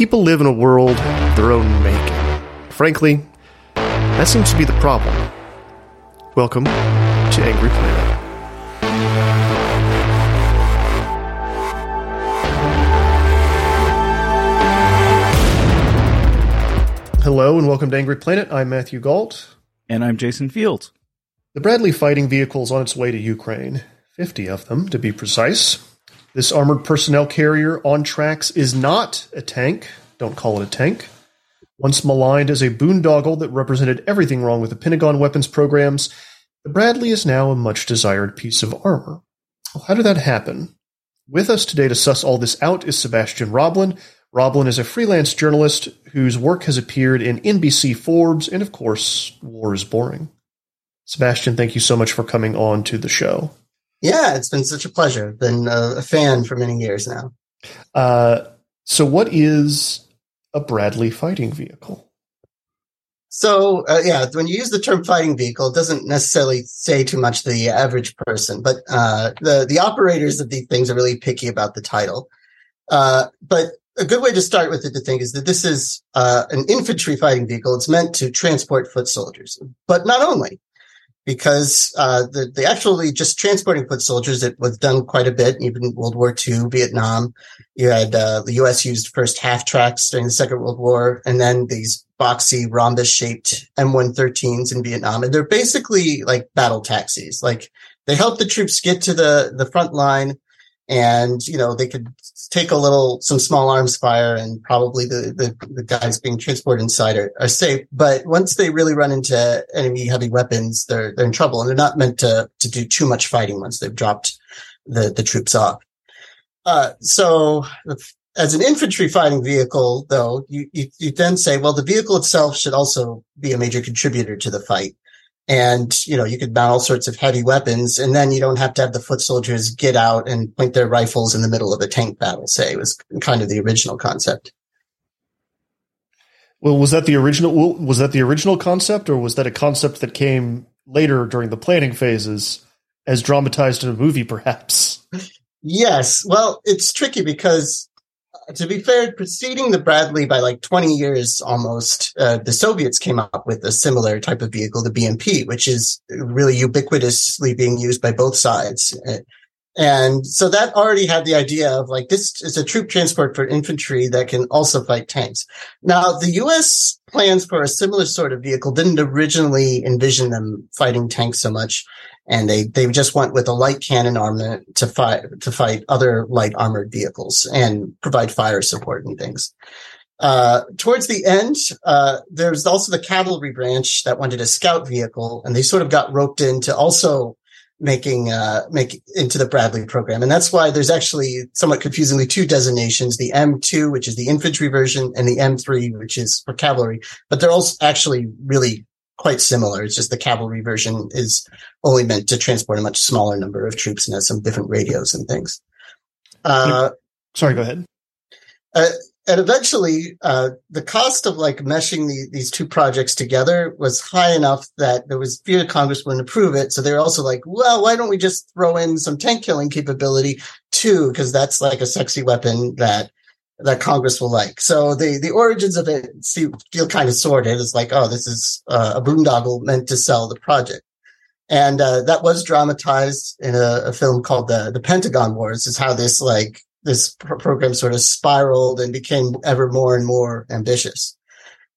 People live in a world of their own making. Frankly, that seems to be the problem. Welcome to Angry Planet. Hello and welcome to Angry Planet. I'm Matthew Gault. And I'm Jason Fields. The Bradley fighting vehicle is on its way to Ukraine, 50 of them to be precise. This armored personnel carrier on tracks is not a tank. Don't call it a tank. Once maligned as a boondoggle that represented everything wrong with the Pentagon weapons programs, the Bradley is now a much desired piece of armor. Well, how did that happen? With us today to suss all this out is Sebastian Roblin. Roblin is a freelance journalist whose work has appeared in NBC Forbes and, of course, War is Boring. Sebastian, thank you so much for coming on to the show. Yeah, it's been such a pleasure. Been a, a fan for many years now. Uh, so, what is a Bradley fighting vehicle? So, uh, yeah, when you use the term fighting vehicle, it doesn't necessarily say too much to the average person, but uh, the the operators of these things are really picky about the title. Uh, but a good way to start with it to think is that this is uh, an infantry fighting vehicle. It's meant to transport foot soldiers, but not only because uh, the, the actually just transporting foot soldiers, it was done quite a bit, even World War II, Vietnam. You had uh, the U.S. used first half tracks during the Second World War, and then these boxy rhombus shaped M113s in Vietnam. And they're basically like battle taxis. Like they help the troops get to the, the front line and, you know, they could take a little, some small arms fire and probably the, the, the guys being transported inside are, are safe. But once they really run into enemy heavy weapons, they're, they're in trouble and they're not meant to, to do too much fighting once they've dropped the, the troops off. Uh, so as an infantry fighting vehicle, though, you, you, you then say, well, the vehicle itself should also be a major contributor to the fight. And, you know, you could mount all sorts of heavy weapons and then you don't have to have the foot soldiers get out and point their rifles in the middle of a tank battle, say, it was kind of the original concept. Well, was that the original? Was that the original concept, or was that a concept that came later during the planning phases, as dramatized in a movie, perhaps? Yes. Well, it's tricky because to be fair, preceding the Bradley by like 20 years almost, uh, the Soviets came up with a similar type of vehicle, the BMP, which is really ubiquitously being used by both sides. And so that already had the idea of like, this is a troop transport for infantry that can also fight tanks. Now, the U.S. plans for a similar sort of vehicle didn't originally envision them fighting tanks so much and they they just went with a light cannon armament to fight to fight other light armored vehicles and provide fire support and things. Uh, towards the end, uh, there's also the cavalry branch that wanted a scout vehicle, and they sort of got roped into also making uh, make into the Bradley program, and that's why there's actually somewhat confusingly two designations: the M2, which is the infantry version, and the M3, which is for cavalry. But they're also actually really quite similar. It's just the cavalry version is only meant to transport a much smaller number of troops and has some different radios and things. Uh, Sorry, go ahead. Uh, and eventually, uh, the cost of like meshing the, these two projects together was high enough that there was fear Congress wouldn't approve it. So they were also like, well, why don't we just throw in some tank killing capability too? Cause that's like a sexy weapon that that Congress will like. So the the origins of it feel kind of sordid It's like, oh, this is uh, a boondoggle meant to sell the project, and uh, that was dramatized in a, a, film called the the Pentagon Wars. Is how this like this pr- program sort of spiraled and became ever more and more ambitious.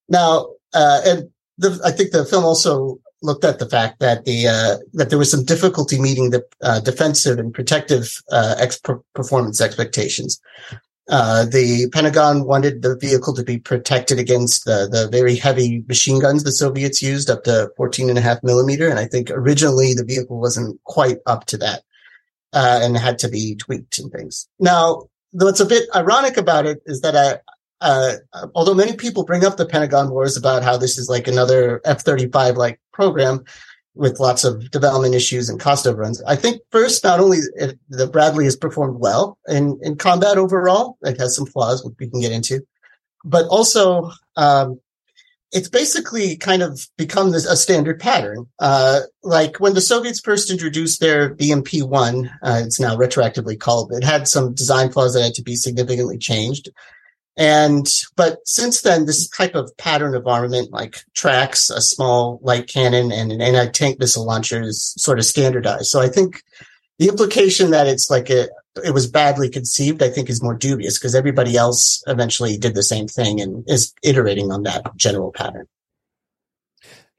Now, uh, and the, I think the film also looked at the fact that the uh, that there was some difficulty meeting the uh, defensive and protective uh, ex- performance expectations. Uh, the Pentagon wanted the vehicle to be protected against the, the very heavy machine guns the Soviets used up to 14 and a half millimeter. And I think originally the vehicle wasn't quite up to that, uh, and had to be tweaked and things. Now, what's a bit ironic about it is that I, uh, although many people bring up the Pentagon Wars about how this is like another F-35 like program, with lots of development issues and cost overruns. I think first, not only the Bradley has performed well in, in combat overall, it has some flaws which we can get into, but also, um, it's basically kind of become this, a standard pattern. Uh, like when the Soviets first introduced their BMP-1, uh, it's now retroactively called, it had some design flaws that had to be significantly changed. And, but since then, this type of pattern of armament, like tracks, a small light cannon and an anti-tank missile launcher is sort of standardized. So I think the implication that it's like a, it was badly conceived, I think is more dubious because everybody else eventually did the same thing and is iterating on that general pattern.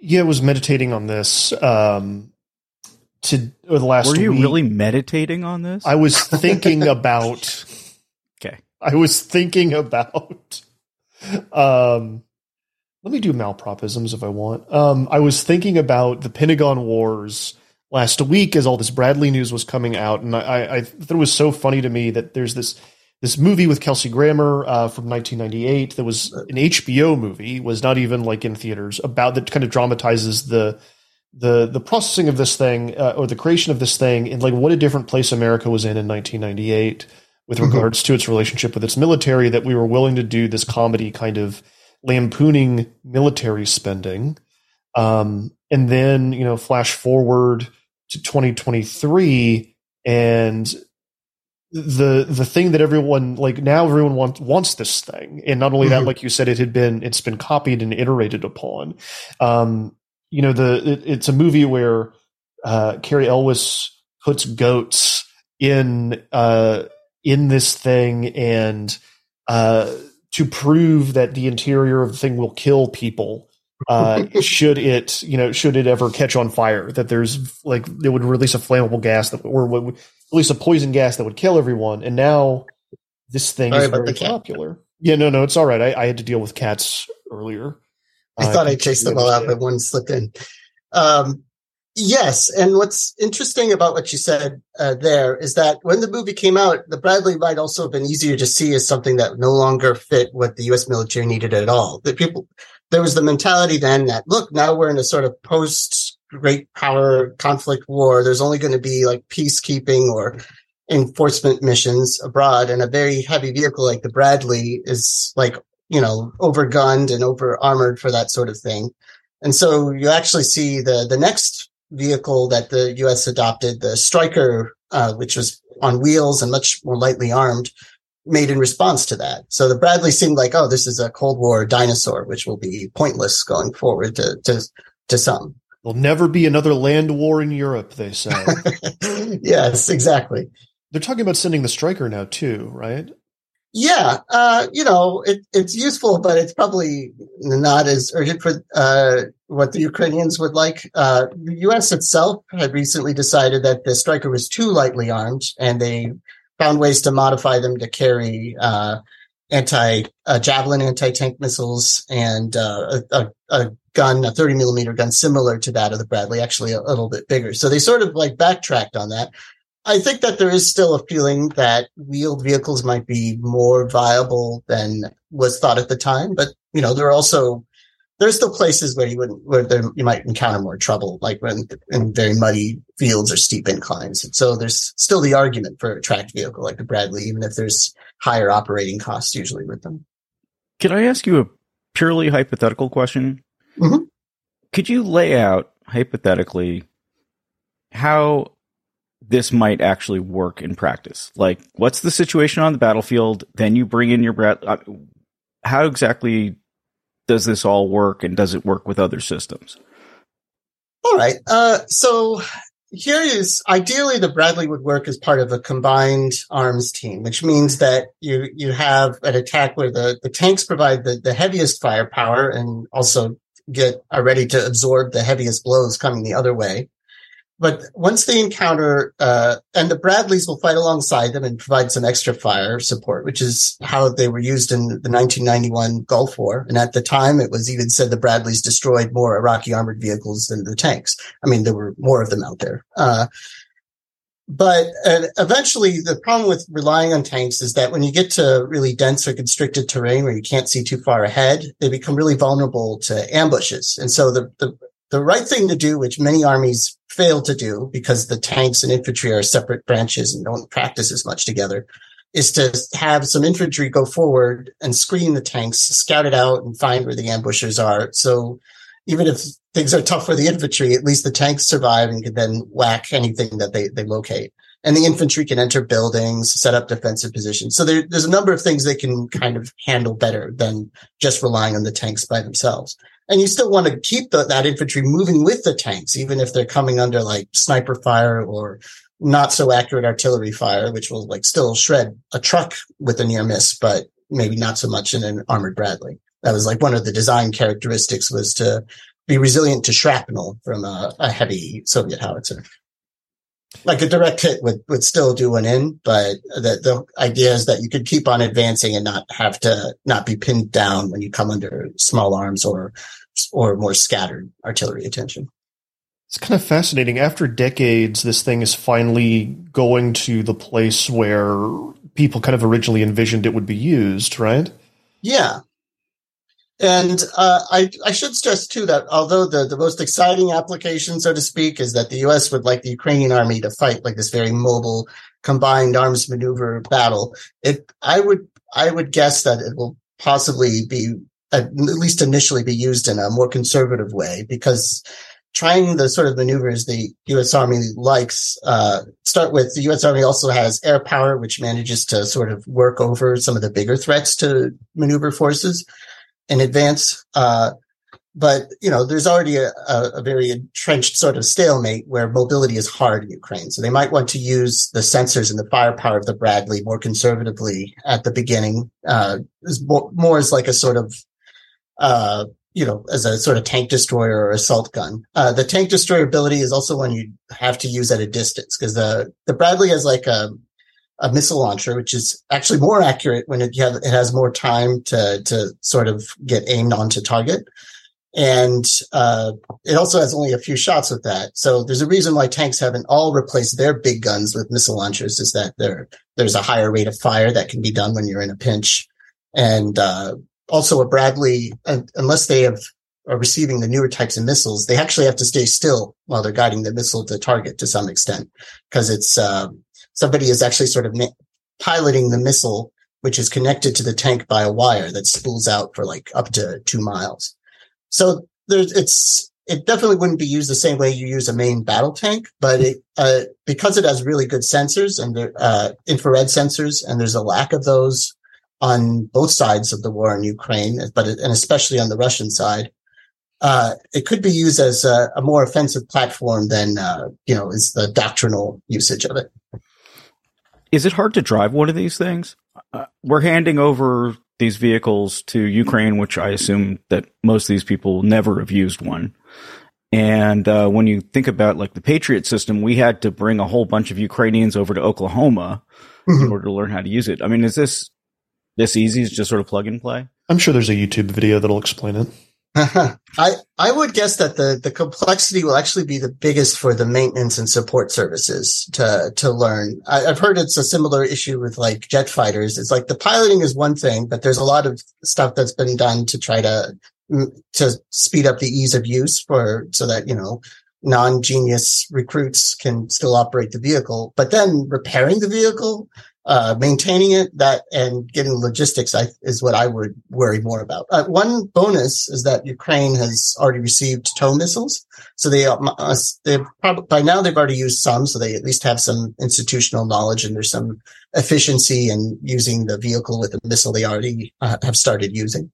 Yeah, I was meditating on this, um, to or the last Were you week. really meditating on this? I was thinking about Okay, I was thinking about. Um, let me do malpropisms if I want. Um, I was thinking about the Pentagon Wars last week as all this Bradley news was coming out, and I, I thought it was so funny to me that there's this this movie with Kelsey Grammer uh, from 1998 that was an HBO movie, was not even like in theaters about that kind of dramatizes the the the processing of this thing uh, or the creation of this thing and like what a different place America was in in 1998 with mm-hmm. regards to its relationship with its military that we were willing to do this comedy kind of lampooning military spending. Um, and then, you know, flash forward to 2023 and the the thing that everyone like now everyone wants wants this thing and not only mm-hmm. that like you said it had been it's been copied and iterated upon um you know the it, it's a movie where uh Cary Elwes puts goats in uh in this thing and uh, to prove that the interior of the thing will kill people uh, should it you know should it ever catch on fire that there's like it would release a flammable gas that or would release a poison gas that would kill everyone and now this thing Sorry is very popular. Yeah no no it's all right. I, I, had to deal with cats earlier. I uh, thought i chased them all out but one slipped in. Um, Yes, and what's interesting about what you said uh, there is that when the movie came out, the Bradley might also have been easier to see as something that no longer fit what the U.S. military needed at all. That people, there was the mentality then that look, now we're in a sort of post great power conflict war. There's only going to be like peacekeeping or enforcement missions abroad, and a very heavy vehicle like the Bradley is like you know overgunned and over armored for that sort of thing. And so you actually see the the next vehicle that the U.S. adopted, the Stryker, uh, which was on wheels and much more lightly armed, made in response to that. So the Bradley seemed like, oh, this is a Cold War dinosaur, which will be pointless going forward to to to some. There'll never be another land war in Europe, they say. yes, exactly. They're talking about sending the Stryker now too, right? Yeah, uh, you know, it, it's useful, but it's probably not as urgent for uh, what the Ukrainians would like. Uh, the U.S. itself had recently decided that the Stryker was too lightly armed, and they found ways to modify them to carry uh, anti uh, javelin anti tank missiles and uh, a, a, gun, a 30 millimeter gun similar to that of the Bradley, actually a little bit bigger. So they sort of like backtracked on that. I think that there is still a feeling that wheeled vehicles might be more viable than was thought at the time. But, you know, there are also, there's still places where you wouldn't, where there, you might encounter more trouble, like when in very muddy fields or steep inclines. So there's still the argument for a tracked vehicle like the Bradley, even if there's higher operating costs usually with them. Can I ask you a purely hypothetical question? Mm-hmm. Could you lay out hypothetically how this might actually work in practice. Like, what's the situation on the battlefield? Then you bring in your breath. Uh, how exactly does this all work, and does it work with other systems? All right. Uh, so here is ideally the Bradley would work as part of a combined arms team, which means that you you have an attack where the, the tanks provide the, the heaviest firepower and also get are ready to absorb the heaviest blows coming the other way. But once they encounter, uh, and the Bradleys will fight alongside them and provide some extra fire support, which is how they were used in the 1991 Gulf War. And at the time, it was even said the Bradleys destroyed more Iraqi armored vehicles than the tanks. I mean, there were more of them out there. Uh, but uh, eventually the problem with relying on tanks is that when you get to really dense or constricted terrain where you can't see too far ahead, they become really vulnerable to ambushes. And so the, the, the right thing to do, which many armies fail to do because the tanks and infantry are separate branches and don't practice as much together, is to have some infantry go forward and screen the tanks, scout it out and find where the ambushers are. So even if things are tough for the infantry, at least the tanks survive and can then whack anything that they, they locate. And the infantry can enter buildings, set up defensive positions. So there, there's a number of things they can kind of handle better than just relying on the tanks by themselves. And you still want to keep the, that infantry moving with the tanks, even if they're coming under like sniper fire or not so accurate artillery fire, which will like still shred a truck with a near miss, but maybe not so much in an armored Bradley. That was like one of the design characteristics was to be resilient to shrapnel from a, a heavy Soviet howitzer. Like a direct hit would, would still do an in, but the, the idea is that you could keep on advancing and not have to not be pinned down when you come under small arms or or more scattered artillery attention. It's kind of fascinating. After decades, this thing is finally going to the place where people kind of originally envisioned it would be used, right? Yeah. And uh, I, I should stress too that although the, the most exciting application, so to speak, is that the U.S. would like the Ukrainian army to fight like this very mobile combined arms maneuver battle, it I would I would guess that it will possibly be at least initially be used in a more conservative way because trying the sort of maneuvers the U.S. Army likes uh, start with the U.S. Army also has air power, which manages to sort of work over some of the bigger threats to maneuver forces in advance. Uh, but you know, there's already a, a, very entrenched sort of stalemate where mobility is hard in Ukraine. So they might want to use the sensors and the firepower of the Bradley more conservatively at the beginning, uh, more, more as like a sort of uh, you know, as a sort of tank destroyer or assault gun. Uh, the tank destroyer ability is also one you have to use at a distance because the, the Bradley has like a, a missile launcher, which is actually more accurate when it, it has more time to, to sort of get aimed onto target. And, uh, it also has only a few shots with that. So there's a reason why tanks haven't all replaced their big guns with missile launchers is that there, there's a higher rate of fire that can be done when you're in a pinch. And, uh, also a Bradley, unless they have are receiving the newer types of missiles, they actually have to stay still while they're guiding the missile to target to some extent because it's uh, somebody is actually sort of piloting the missile, which is connected to the tank by a wire that spools out for like up to two miles. So there's it's it definitely wouldn't be used the same way you use a main battle tank, but it uh, because it has really good sensors and uh, infrared sensors, and there's a lack of those on both sides of the war in Ukraine, but and especially on the Russian side. Uh, it could be used as a, a more offensive platform than uh, you know is the doctrinal usage of it. Is it hard to drive one of these things? Uh, we're handing over these vehicles to Ukraine, which I assume that most of these people never have used one. And uh, when you think about like the Patriot system, we had to bring a whole bunch of Ukrainians over to Oklahoma mm-hmm. in order to learn how to use it. I mean, is this this easy is just sort of plug and play? I'm sure there's a YouTube video that'll explain it. I I would guess that the the complexity will actually be the biggest for the maintenance and support services to to learn. I, have heard it's a similar issue with like jet fighters. It's like the piloting is one thing, but there's a lot of stuff that's been done to try to mm, to speed up the ease of use for so that you know non-genius recruits can still operate the vehicle. But then repairing the vehicle uh, maintaining it that and getting logistics I, is what I would worry more about. Uh, one bonus is that Ukraine has already received TOW missiles. So they, uh, they probably by now they've already used some. So they at least have some institutional knowledge and there's some efficiency in using the vehicle with the missile they already uh, have started using.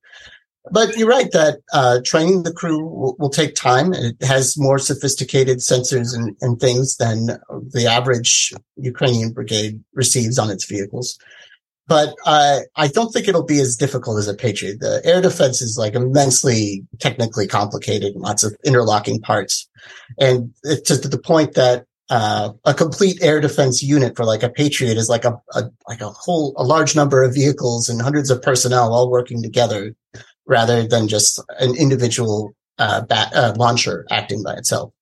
But you're right that uh, training the crew will, will, take time. It has more sophisticated sensors and, and, things than the average Ukrainian brigade receives on its vehicles. But I don't think it'll be as difficult as a Patriot. The air defense is like immensely technically complicated, lots of interlocking parts, and it's to the point that uh, a complete air defense unit for like a Patriot is like a, a like a whole a large number of vehicles and hundreds of personnel all working together rather than just an individual uh, bat, uh, launcher acting by itself.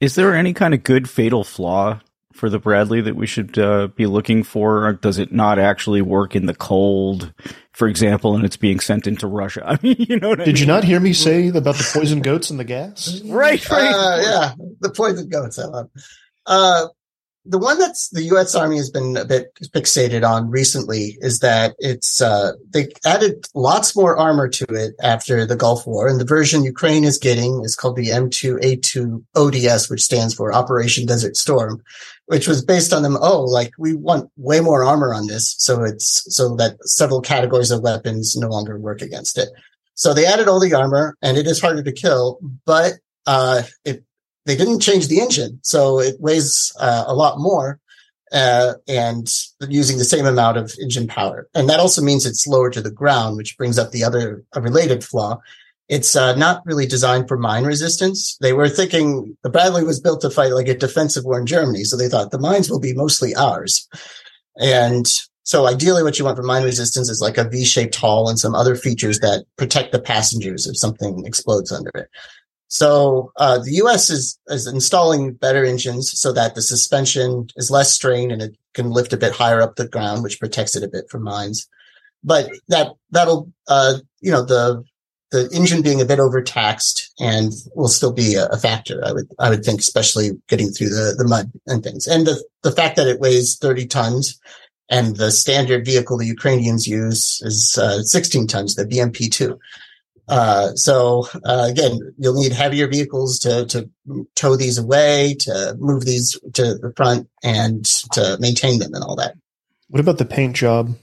Is there any kind of good fatal flaw for the Bradley that we should uh, be looking for? Or does it not actually work in the cold, for example, and it's being sent into Russia? I mean, you know. Did I mean? you not hear me say about the poison goats and the gas? right, right. Uh, yeah, the poison goats. I love. Uh, the one that's the U.S. Army has been a bit fixated on recently is that it's uh, they added lots more armor to it after the Gulf War, and the version Ukraine is getting is called the M2A2 ODS, which stands for Operation Desert Storm, which was based on them. Oh, like we want way more armor on this, so it's so that several categories of weapons no longer work against it. So they added all the armor, and it is harder to kill, but uh, it they didn't change the engine, so it weighs uh, a lot more, uh, and using the same amount of engine power. And that also means it's lower to the ground, which brings up the other related flaw. It's uh, not really designed for mine resistance. They were thinking the Bradley was built to fight like a defensive war in Germany, so they thought the mines will be mostly ours. And so ideally what you want for mine resistance is like a V-shaped hull and some other features that protect the passengers if something explodes under it. So uh, the U.S. is is installing better engines so that the suspension is less strained and it can lift a bit higher up the ground, which protects it a bit from mines. But that that'll uh, you know the the engine being a bit overtaxed and will still be a, a, factor. I would I would think, especially getting through the the mud and things, and the the fact that it weighs 30 tons. And the standard vehicle the Ukrainians use is uh, 16 tons, the BMP-2. Uh, so uh, again, you'll need heavier vehicles to to tow these away, to move these to the front, and to maintain them and all that. What about the paint job?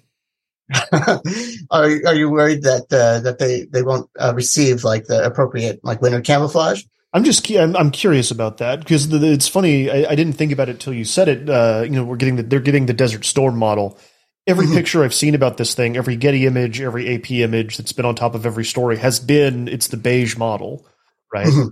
are are you worried that uh, that they they won't uh, receive like the appropriate like winter camouflage? I'm just I'm, I'm curious about that because it's funny. I, I, didn't think about it till you said it. Uh, you know, we're getting the they're getting the Desert Storm model every mm-hmm. picture I've seen about this thing, every Getty image, every AP image that's been on top of every story has been it's the beige model, right? Mm-hmm.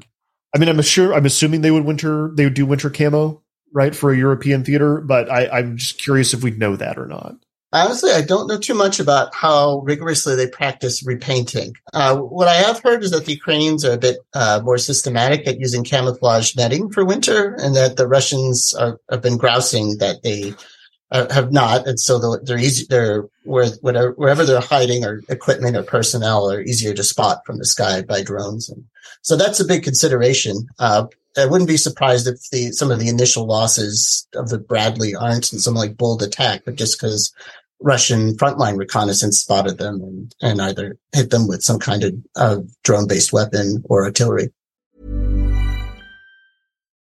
I mean, I'm sure I'm assuming they would winter they would do winter camo, right, for a European theater, but I, I'm just curious if we know that or not. Honestly, I don't know too much about how rigorously they practice repainting. Uh, what I have heard is that the Ukrainians are a bit uh, more systematic at using camouflage netting for winter, and that the Russians are, have been grousing that they have not, and so they're easy. They're where whatever wherever they're hiding or equipment or personnel are easier to spot from the sky by drones, and so that's a big consideration. Uh, I wouldn't be surprised if the some of the initial losses of the Bradley aren't in some like bold attack, but just because Russian frontline reconnaissance spotted them and, and either hit them with some kind of uh, drone based weapon or artillery.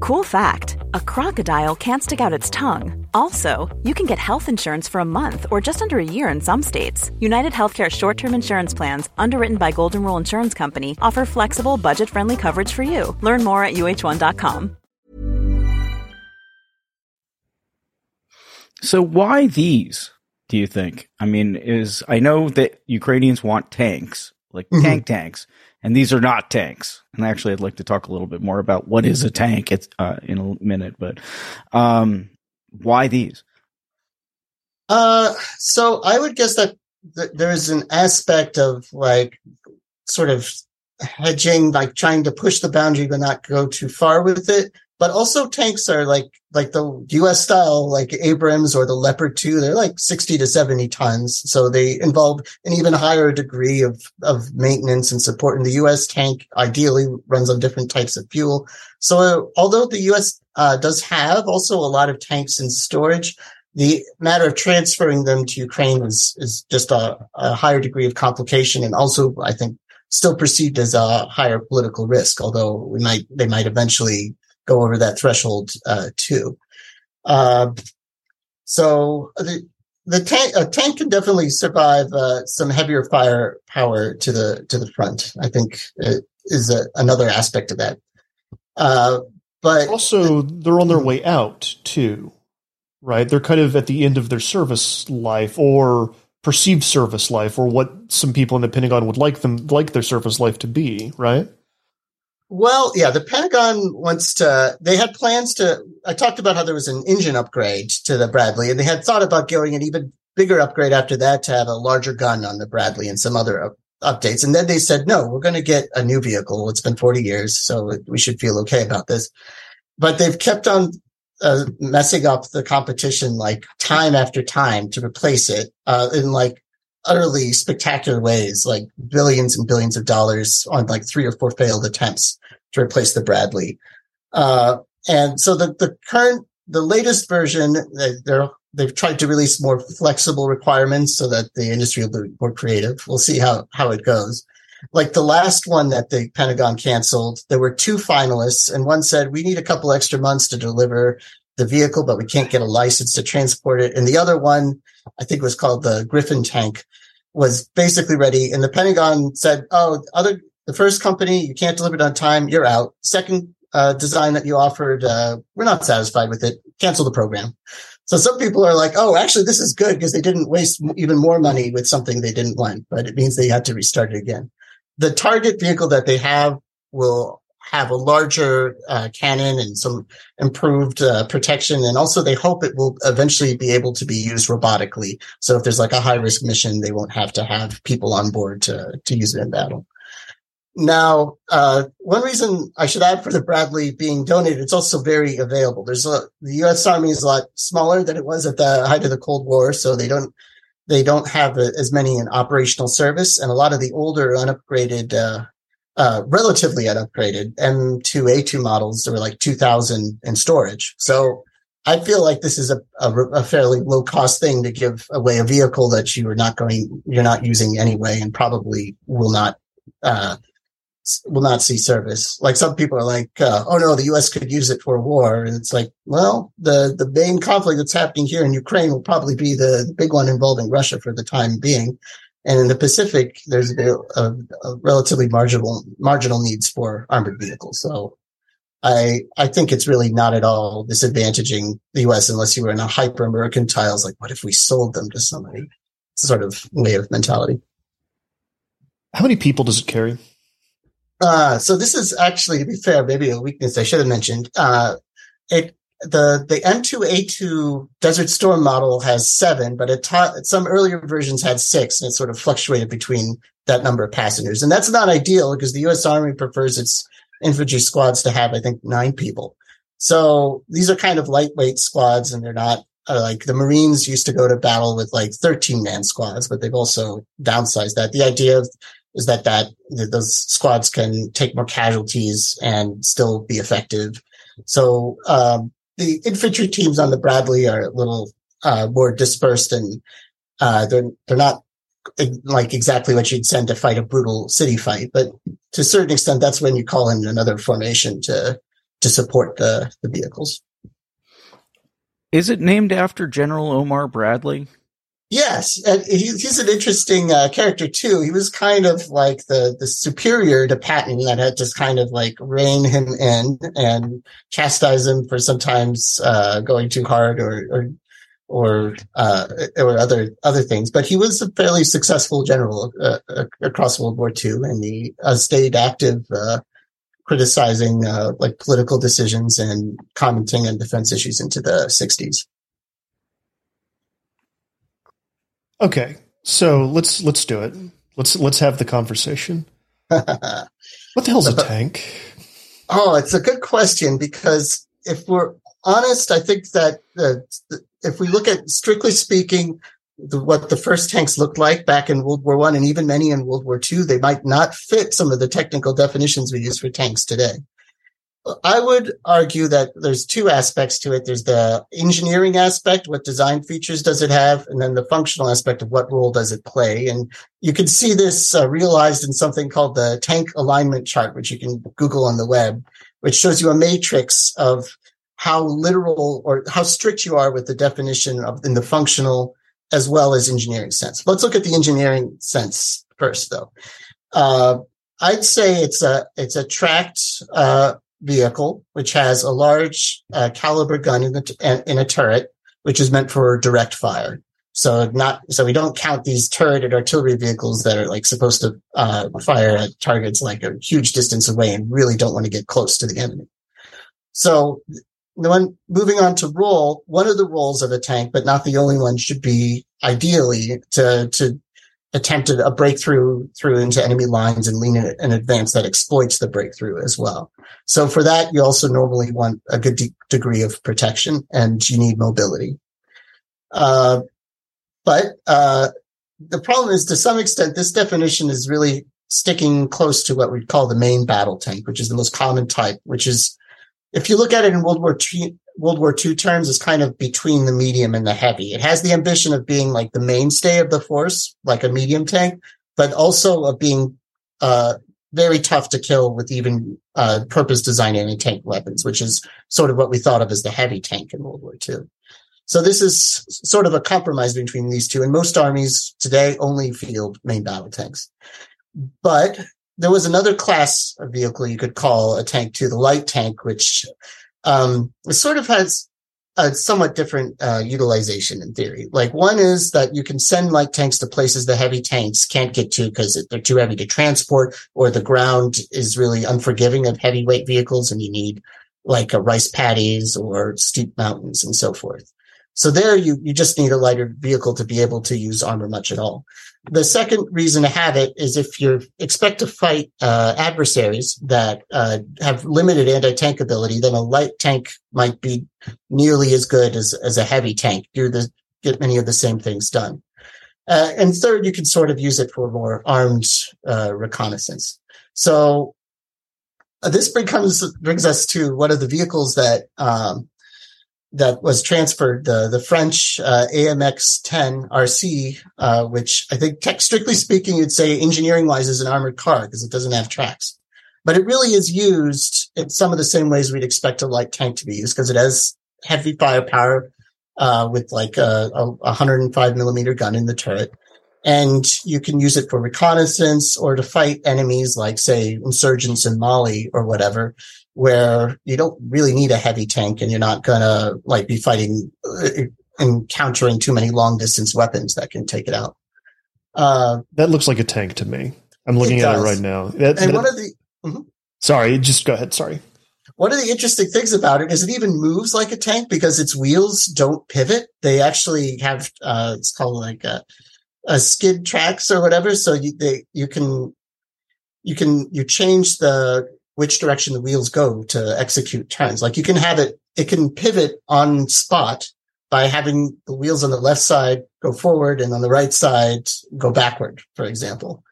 Cool fact a crocodile can't stick out its tongue. Also, you can get health insurance for a month or just under a year in some states. United Healthcare short term insurance plans, underwritten by Golden Rule Insurance Company, offer flexible, budget friendly coverage for you. Learn more at uhone.com. So, why these, do you think? I mean, is I know that Ukrainians want tanks, like mm-hmm. tank tanks and these are not tanks. And actually, I'd like to talk a little bit more about what is a tank uh, in a minute, but um, why these? Uh, so I would guess that th- there's an aspect of like sort of hedging, like trying to push the boundary but not go too far with it. But also tanks are like like the U.S. style, like Abrams or the Leopard 2. They're like 60 to 70 tons, so they involve an even higher degree of of maintenance and support. And the U.S. tank ideally runs on different types of fuel. So uh, although the U.S. Uh, does have also a lot of tanks in storage, the matter of transferring them to Ukraine is is just a, a higher degree of complication, and also I think still perceived as a higher political risk. Although we might they might eventually go over that threshold uh, too. Uh, so the the tank a tank can definitely survive uh, some heavier firepower to the to the front. I think is a, another aspect of that. Uh, but also, they're on their way out too, right? They're kind of at the end of their service life or perceived service life, or what some people in the Pentagon would like them like their service life to be, right? Well, yeah, the Pentagon wants to, they had plans to, I talked about how there was an engine upgrade to the Bradley, and they had thought about going an even bigger upgrade after that to have a larger gun on the Bradley and some other up, updates. And then they said, no, we're going to get a new vehicle. It's been 40 years, so we should feel okay about this. But they've kept on uh, messing up the competition like time after time to replace it uh, in like utterly spectacular ways, like billions and billions of dollars on like three or four failed attempts to replace the Bradley. Uh, and so the, the current, the latest version, they're, they've tried to release more flexible requirements so that the industry will be more creative. We'll see how, how it goes. Like the last one that the Pentagon canceled, there were two finalists and one said, we need a couple extra months to deliver the vehicle, but we can't get a license to transport it. And the other one, I think it was called the Griffin tank, was basically ready. And the Pentagon said, "Oh, other the first company, you can't deliver it on time. You're out. Second uh, design that you offered, uh, we're not satisfied with it. Cancel the program." So some people are like, "Oh, actually, this is good because they didn't waste even more money with something they didn't want, but it means they had to restart it again." The target vehicle that they have will have a larger uh, cannon and some improved uh, protection. And also they hope it will eventually be able to be used robotically. So if there's like a high risk mission, they won't have to have people on board to, to use it in battle. Now, uh, one reason I should add for the Bradley being donated, it's also very available. There's a, the U.S. Army is a lot smaller than it was at the height of the Cold War, so they don't they don't have as many in operational service, and a lot of the older unupgraded uh, uh, relatively unupgraded M2 A2 models. There were like 2000 in storage. So I feel like this is a, a, a, fairly low cost thing to give away a vehicle that you are not going, you're not using anyway, and probably will not, uh, will not see service. Like some people are like, uh, oh no, the U.S. could use it for war, and it's like, well, the the main conflict that's happening here in Ukraine will probably be the, the big one involving Russia for the time being. And in the Pacific, there's a, a, a relatively marginal marginal needs for armored vehicles. So I I think it's really not at all disadvantaging the U.S. unless you were in a hyper American tiles Like, what if we sold them to somebody? Sort of way of mentality. How many people does it carry? Uh, so this is actually, to be fair, maybe a weakness I should have mentioned. Uh, it the the M2A2 Desert Storm model has seven, but it ta- some earlier versions had six, and it sort of fluctuated between that number of passengers. And that's not ideal because the U.S. Army prefers its infantry squads to have, I think, nine people. So these are kind of lightweight squads, and they're not uh, like the Marines used to go to battle with like 13 man squads, but they've also downsized that. The idea is that that, that those squads can take more casualties and still be effective. So um, the infantry teams on the Bradley are a little uh, more dispersed and uh, they're they're not like exactly what you'd send to fight a brutal city fight, but to a certain extent, that's when you call in another formation to to support the the vehicles. Is it named after General Omar Bradley? Yes, and he's an interesting uh, character too. He was kind of like the the superior to Patton that had just kind of like rein him in and chastise him for sometimes uh, going too hard or or or, uh, or other other things. But he was a fairly successful general uh, uh, across World War II, and he uh, stayed active, criticizing like political decisions and commenting on defense issues into the '60s. Okay, so let's let's do it. Let's let's have the conversation. what the hell's a tank? Oh, it's a good question because if we're honest, I think that uh, if we look at strictly speaking, the, what the first tanks looked like back in World War One and even many in World War Two, they might not fit some of the technical definitions we use for tanks today. I would argue that there's two aspects to it. There's the engineering aspect, what design features does it have, and then the functional aspect of what role does it play. And you can see this uh, realized in something called the tank alignment chart, which you can Google on the web, which shows you a matrix of how literal or how strict you are with the definition of in the functional as well as engineering sense. Let's look at the engineering sense first, though. Uh, I'd say it's a it's a tracked uh, vehicle which has a large uh, caliber gun in, the, in a turret, which is meant for direct fire. So not so we don't count these turreted artillery vehicles that are like supposed to uh, fire at targets like a huge distance away and really don't want to get close to the enemy. So when moving on to role, one of the roles of a tank, but not the only one, should be ideally to to attempt a breakthrough through into enemy lines and lean in an advance that exploits the breakthrough as well. So for that, you also normally want a good de- degree of protection and you need mobility. Uh, but uh, the problem is, to some extent, this definition is really sticking close to what we'd call the main battle tank, which is the most common type, which is if you look at it in World War II, World War II terms, is kind of between the medium and the heavy. It has the ambition of being like the mainstay of the force, like a medium tank, but also of being uh, very tough to kill with even uh, purpose designed anti-tank weapons, which is sort of what we thought of as the heavy tank in World War II. So this is sort of a compromise between these two. And most armies today only field main battle tanks. But there was another class of vehicle you could call a tank too, the light tank, which um, it sort of has a somewhat different uh, utilization in theory. Like one is that you can send light tanks to places the heavy tanks can't get to because they're too heavy to transport, or the ground is really unforgiving of heavyweight vehicles, and you need like a rice paddies or steep mountains and so forth. So there you, you just need a lighter vehicle to be able to use armor much at all. The second reason to have it is if you expect to fight uh, adversaries that uh, have limited anti-tank ability, then a light tank might be nearly as good as, as a heavy tank. Do the get many of the same things done. Uh, and third, you can sort of use it for more armed uh, reconnaissance. So uh, this brings brings us to one of the vehicles that um, that was transferred, the, the French uh, AMX 10 RC, uh, which I think, tech, strictly speaking, you'd say engineering wise is an armored car because it doesn't have tracks. But it really is used in some of the same ways we'd expect a light tank to be used because it has heavy firepower uh, with like a, a 105 millimeter gun in the turret. And you can use it for reconnaissance or to fight enemies like, say, insurgents in Mali or whatever where you don't really need a heavy tank and you're not gonna like be fighting uh, encountering too many long distance weapons that can take it out. Uh, that looks like a tank to me. I'm looking it at it right now. That, and that, one of the mm-hmm. sorry, just go ahead. Sorry. One of the interesting things about it is it even moves like a tank because its wheels don't pivot. They actually have uh, it's called like a, a skid tracks or whatever. So you they you can you can you change the which direction the wheels go to execute turns. Like you can have it, it can pivot on spot by having the wheels on the left side go forward and on the right side go backward, for example.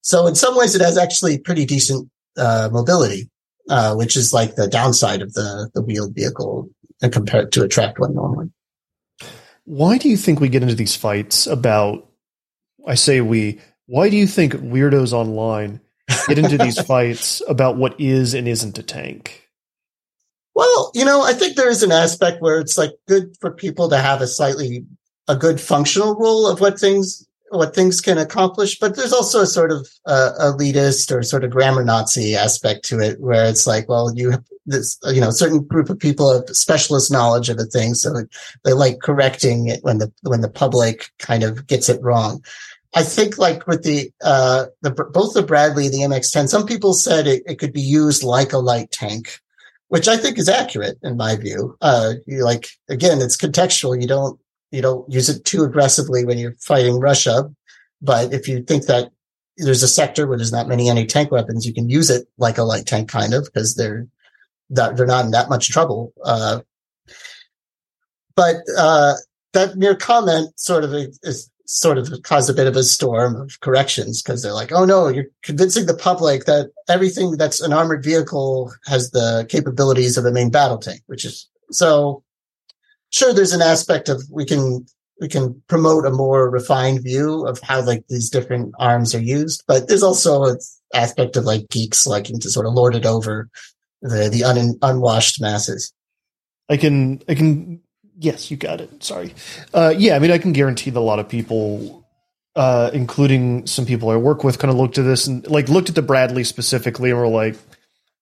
So in some ways it has actually pretty decent uh, mobility, uh, which is like the downside of the, the wheeled vehicle compared to a tracked one normally. Why do you think we get into these fights about, I say we, why do you think weirdos online get into these fights about what is and isn't a tank? Well, you know, I think there is an aspect where it's like good for people to have a slightly a good functional role of what things what things can accomplish, but there's also a sort of uh, elitist or sort of grammar Nazi aspect to it, where it's like, well, you have this, you know, certain group of people have specialist knowledge of a thing, so they like correcting it when the when the public kind of gets it wrong. I think like with the, uh, the, both the Bradley and the MX10, some people said it, it could be used like a light tank, which I think is accurate in my view. Uh, you like, again, it's contextual. You don't, you don't use it too aggressively when you're fighting Russia. But if you think that there's a sector where there's not many anti-tank weapons, you can use it like a light tank kind of because they're, that they're not in that much trouble. Uh, but uh, that mere comment sort of is sort of caused a bit of a storm of corrections because they're like, "Oh no, you're convincing the public that everything that's an armored vehicle has the capabilities of a main battle tank," which is so. Sure, there's an aspect of we can we can promote a more refined view of how like these different arms are used, but there's also an aspect of like geeks liking to sort of lord it over the the un, unwashed masses. I can I can yes, you got it. Sorry. Uh, yeah, I mean I can guarantee that a lot of people uh, including some people I work with kind of looked at this and like looked at the Bradley specifically and were like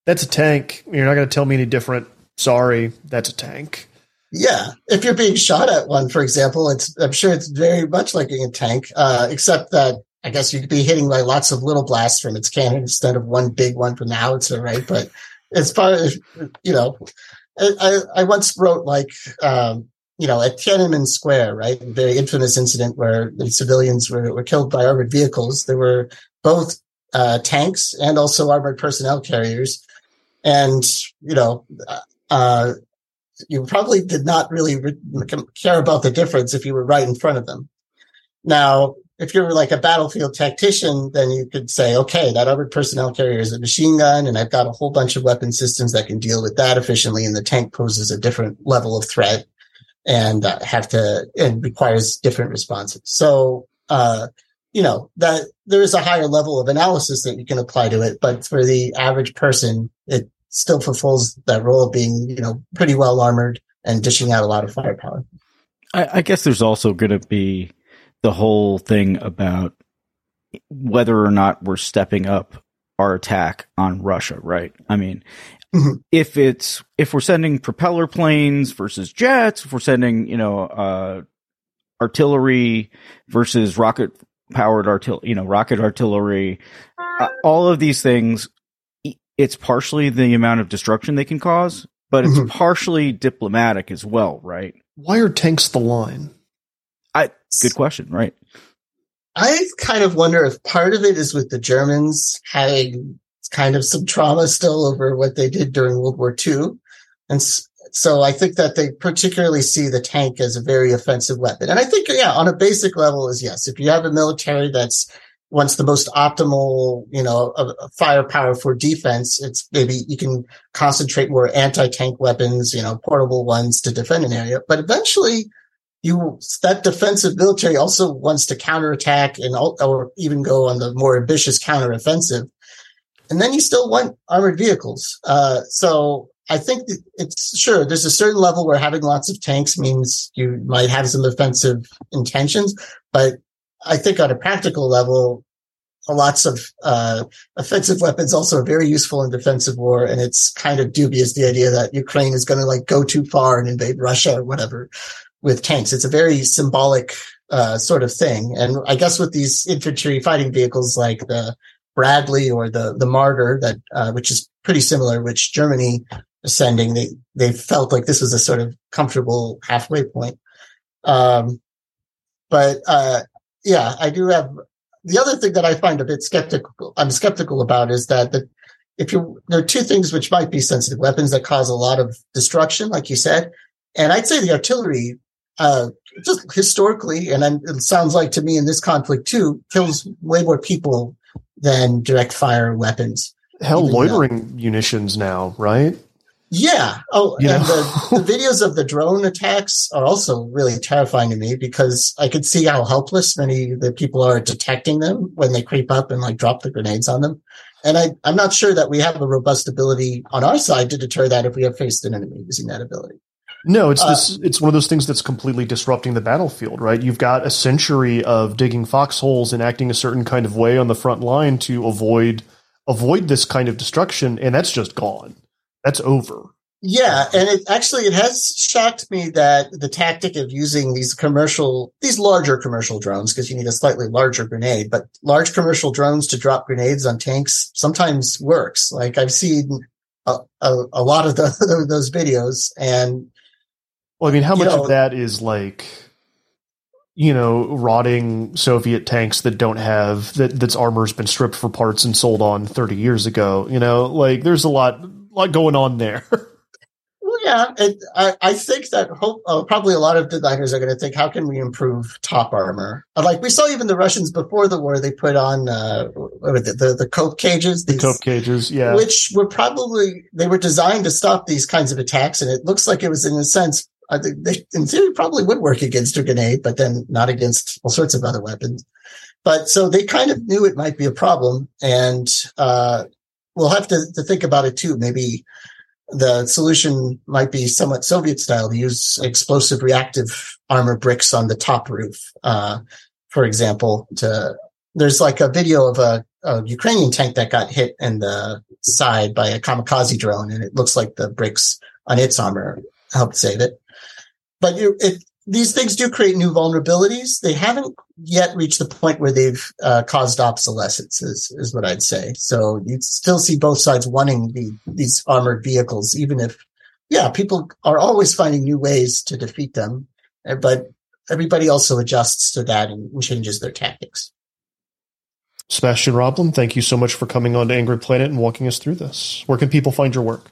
that's a tank. You're not going to tell me any different. Sorry, that's a tank. Yeah, if you're being shot at one, for example, it's I'm sure it's very much like a tank, uh, except that I guess you could be hitting like lots of little blasts from its cannon instead of one big one from the howitzer, right? But as far as you know, I, I once wrote like um, you know at Tiananmen Square, right, a very infamous incident where the civilians were, were killed by armored vehicles. There were both uh, tanks and also armored personnel carriers, and you know. Uh, you probably did not really re- care about the difference if you were right in front of them. Now, if you're like a battlefield tactician, then you could say, okay, that armored personnel carrier is a machine gun, and I've got a whole bunch of weapon systems that can deal with that efficiently, and the tank poses a different level of threat and uh, have to and requires different responses. So, uh, you know that there is a higher level of analysis that you can apply to it, but for the average person, it still fulfills that role of being, you know, pretty well armored and dishing out a lot of firepower. I, I guess there's also going to be the whole thing about whether or not we're stepping up our attack on Russia, right? I mean, mm-hmm. if it's if we're sending propeller planes versus jets, if we're sending, you know, uh, artillery versus rocket powered artillery, you know, rocket artillery, uh, all of these things it's partially the amount of destruction they can cause, but it's mm-hmm. partially diplomatic as well, right? Why are tanks the line? I good question, right? I kind of wonder if part of it is with the Germans having kind of some trauma still over what they did during World War II. And so I think that they particularly see the tank as a very offensive weapon. And I think, yeah, on a basic level is yes, if you have a military that's wants the most optimal, you know, firepower for defense, it's maybe you can concentrate more anti-tank weapons, you know, portable ones to defend an area. But eventually, you that defensive military also wants to counterattack and or even go on the more ambitious counteroffensive. And then you still want armored vehicles. Uh, so I think it's sure there's a certain level where having lots of tanks means you might have some offensive intentions, but I think on a practical level, lots of uh, offensive weapons also are very useful in defensive war. And it's kind of dubious the idea that Ukraine is going to like go too far and invade Russia or whatever with tanks. It's a very symbolic uh, sort of thing. And I guess with these infantry fighting vehicles like the Bradley or the the Marder, that uh, which is pretty similar, which Germany is sending, they they felt like this was a sort of comfortable halfway point. Um, but uh, yeah, I do have the other thing that I find a bit skeptical, I'm skeptical about is that the, if you, there are two things which might be sensitive weapons that cause a lot of destruction, like you said. And I'd say the artillery, uh, just historically, and it sounds like to me in this conflict too, kills way more people than direct fire weapons. Hell, loitering though. munitions now, right? Yeah. Oh, you and the, the, videos of the drone attacks are also really terrifying to me because I could see how helpless many of the people are detecting them when they creep up and like drop the grenades on them. And I, I'm not sure that we have a robust ability on our side to deter that if we have faced an enemy using that ability. No, it's uh, this. It's one of those things that's completely disrupting the battlefield, right? You've got a century of digging foxholes and acting a certain kind of way on the front line to avoid avoid this kind of destruction, and that's just gone that's over. Yeah, and it actually it has shocked me that the tactic of using these commercial, these larger commercial drones, because you need a slightly larger grenade, but large commercial drones to drop grenades on tanks sometimes works. Like I've seen a, a, a lot of the, those videos, and well, I mean, how much know, of that is like you know, rotting Soviet tanks that don't have that that's armor's been stripped for parts and sold on 30 years ago. You know, like there's a lot lot going on there. Well, yeah, I, I think that hope, uh, probably a lot of designers are going to think, how can we improve top armor? Like we saw even the Russians before the war, they put on uh, the, the, the cope cages, the cope cages, yeah, which were probably they were designed to stop these kinds of attacks, and it looks like it was in a sense. I think they, in theory, probably would work against a grenade, but then not against all sorts of other weapons. But so they kind of knew it might be a problem, and uh, we'll have to, to think about it too. Maybe the solution might be somewhat Soviet style to use explosive reactive armor bricks on the top roof. Uh, for example, to, there's like a video of a, a, Ukrainian tank that got hit in the side by a kamikaze drone, and it looks like the bricks on its armor helped save it. But it, these things do create new vulnerabilities. They haven't yet reached the point where they've uh, caused obsolescence, is, is what I'd say. So you still see both sides wanting the, these armored vehicles, even if, yeah, people are always finding new ways to defeat them, eh, but everybody also adjusts to that and changes their tactics. Sebastien Roblin, thank you so much for coming on to Angry Planet and walking us through this. Where can people find your work?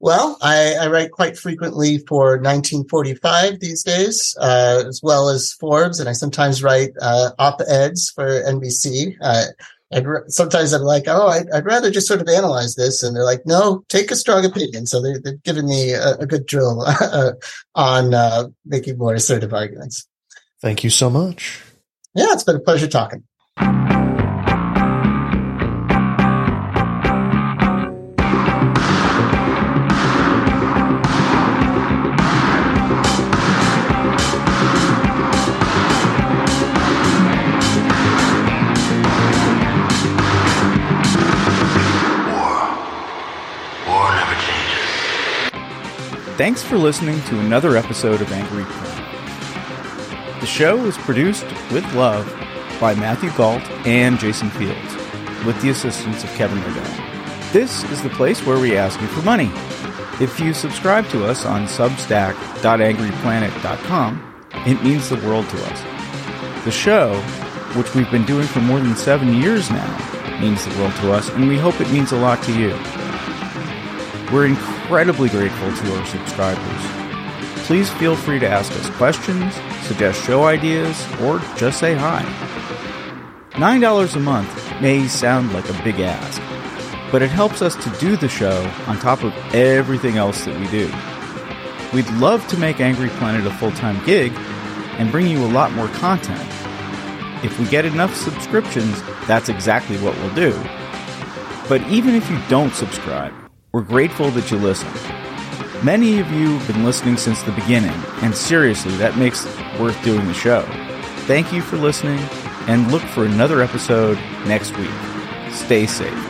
Well, I, I, write quite frequently for 1945 these days, uh, as well as Forbes, and I sometimes write uh, op-eds for NBC. Uh, sometimes I'm like, oh, I'd, I'd, rather just sort of analyze this, and they're like, no, take a strong opinion. So they, have given me a, a good drill on uh, making more assertive arguments. Thank you so much. Yeah, it's been a pleasure talking. Thanks for listening to another episode of Angry Planet. The show is produced with love by Matthew Gault and Jason Fields, with the assistance of Kevin Knodell. This is the place where we ask you for money. If you subscribe to us on substack.angryplanet.com, it means the world to us. The show, which we've been doing for more than seven years now, means the world to us, and we hope it means a lot to you. We're incredibly grateful to our subscribers. Please feel free to ask us questions, suggest show ideas, or just say hi. $9 a month may sound like a big ask, but it helps us to do the show on top of everything else that we do. We'd love to make Angry Planet a full time gig and bring you a lot more content. If we get enough subscriptions, that's exactly what we'll do. But even if you don't subscribe, we're grateful that you listen. Many of you have been listening since the beginning, and seriously, that makes it worth doing the show. Thank you for listening, and look for another episode next week. Stay safe.